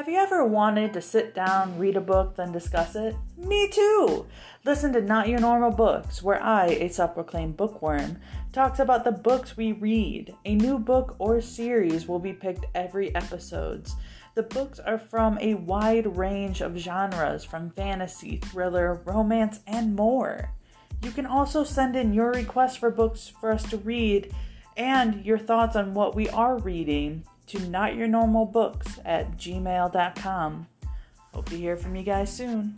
Have you ever wanted to sit down, read a book, then discuss it? Me too! Listen to Not Your Normal Books, where I, a self proclaimed bookworm, talks about the books we read. A new book or series will be picked every episodes. The books are from a wide range of genres, from fantasy, thriller, romance, and more. You can also send in your requests for books for us to read and your thoughts on what we are reading to notyournormalbooks at gmail.com. Hope to hear from you guys soon.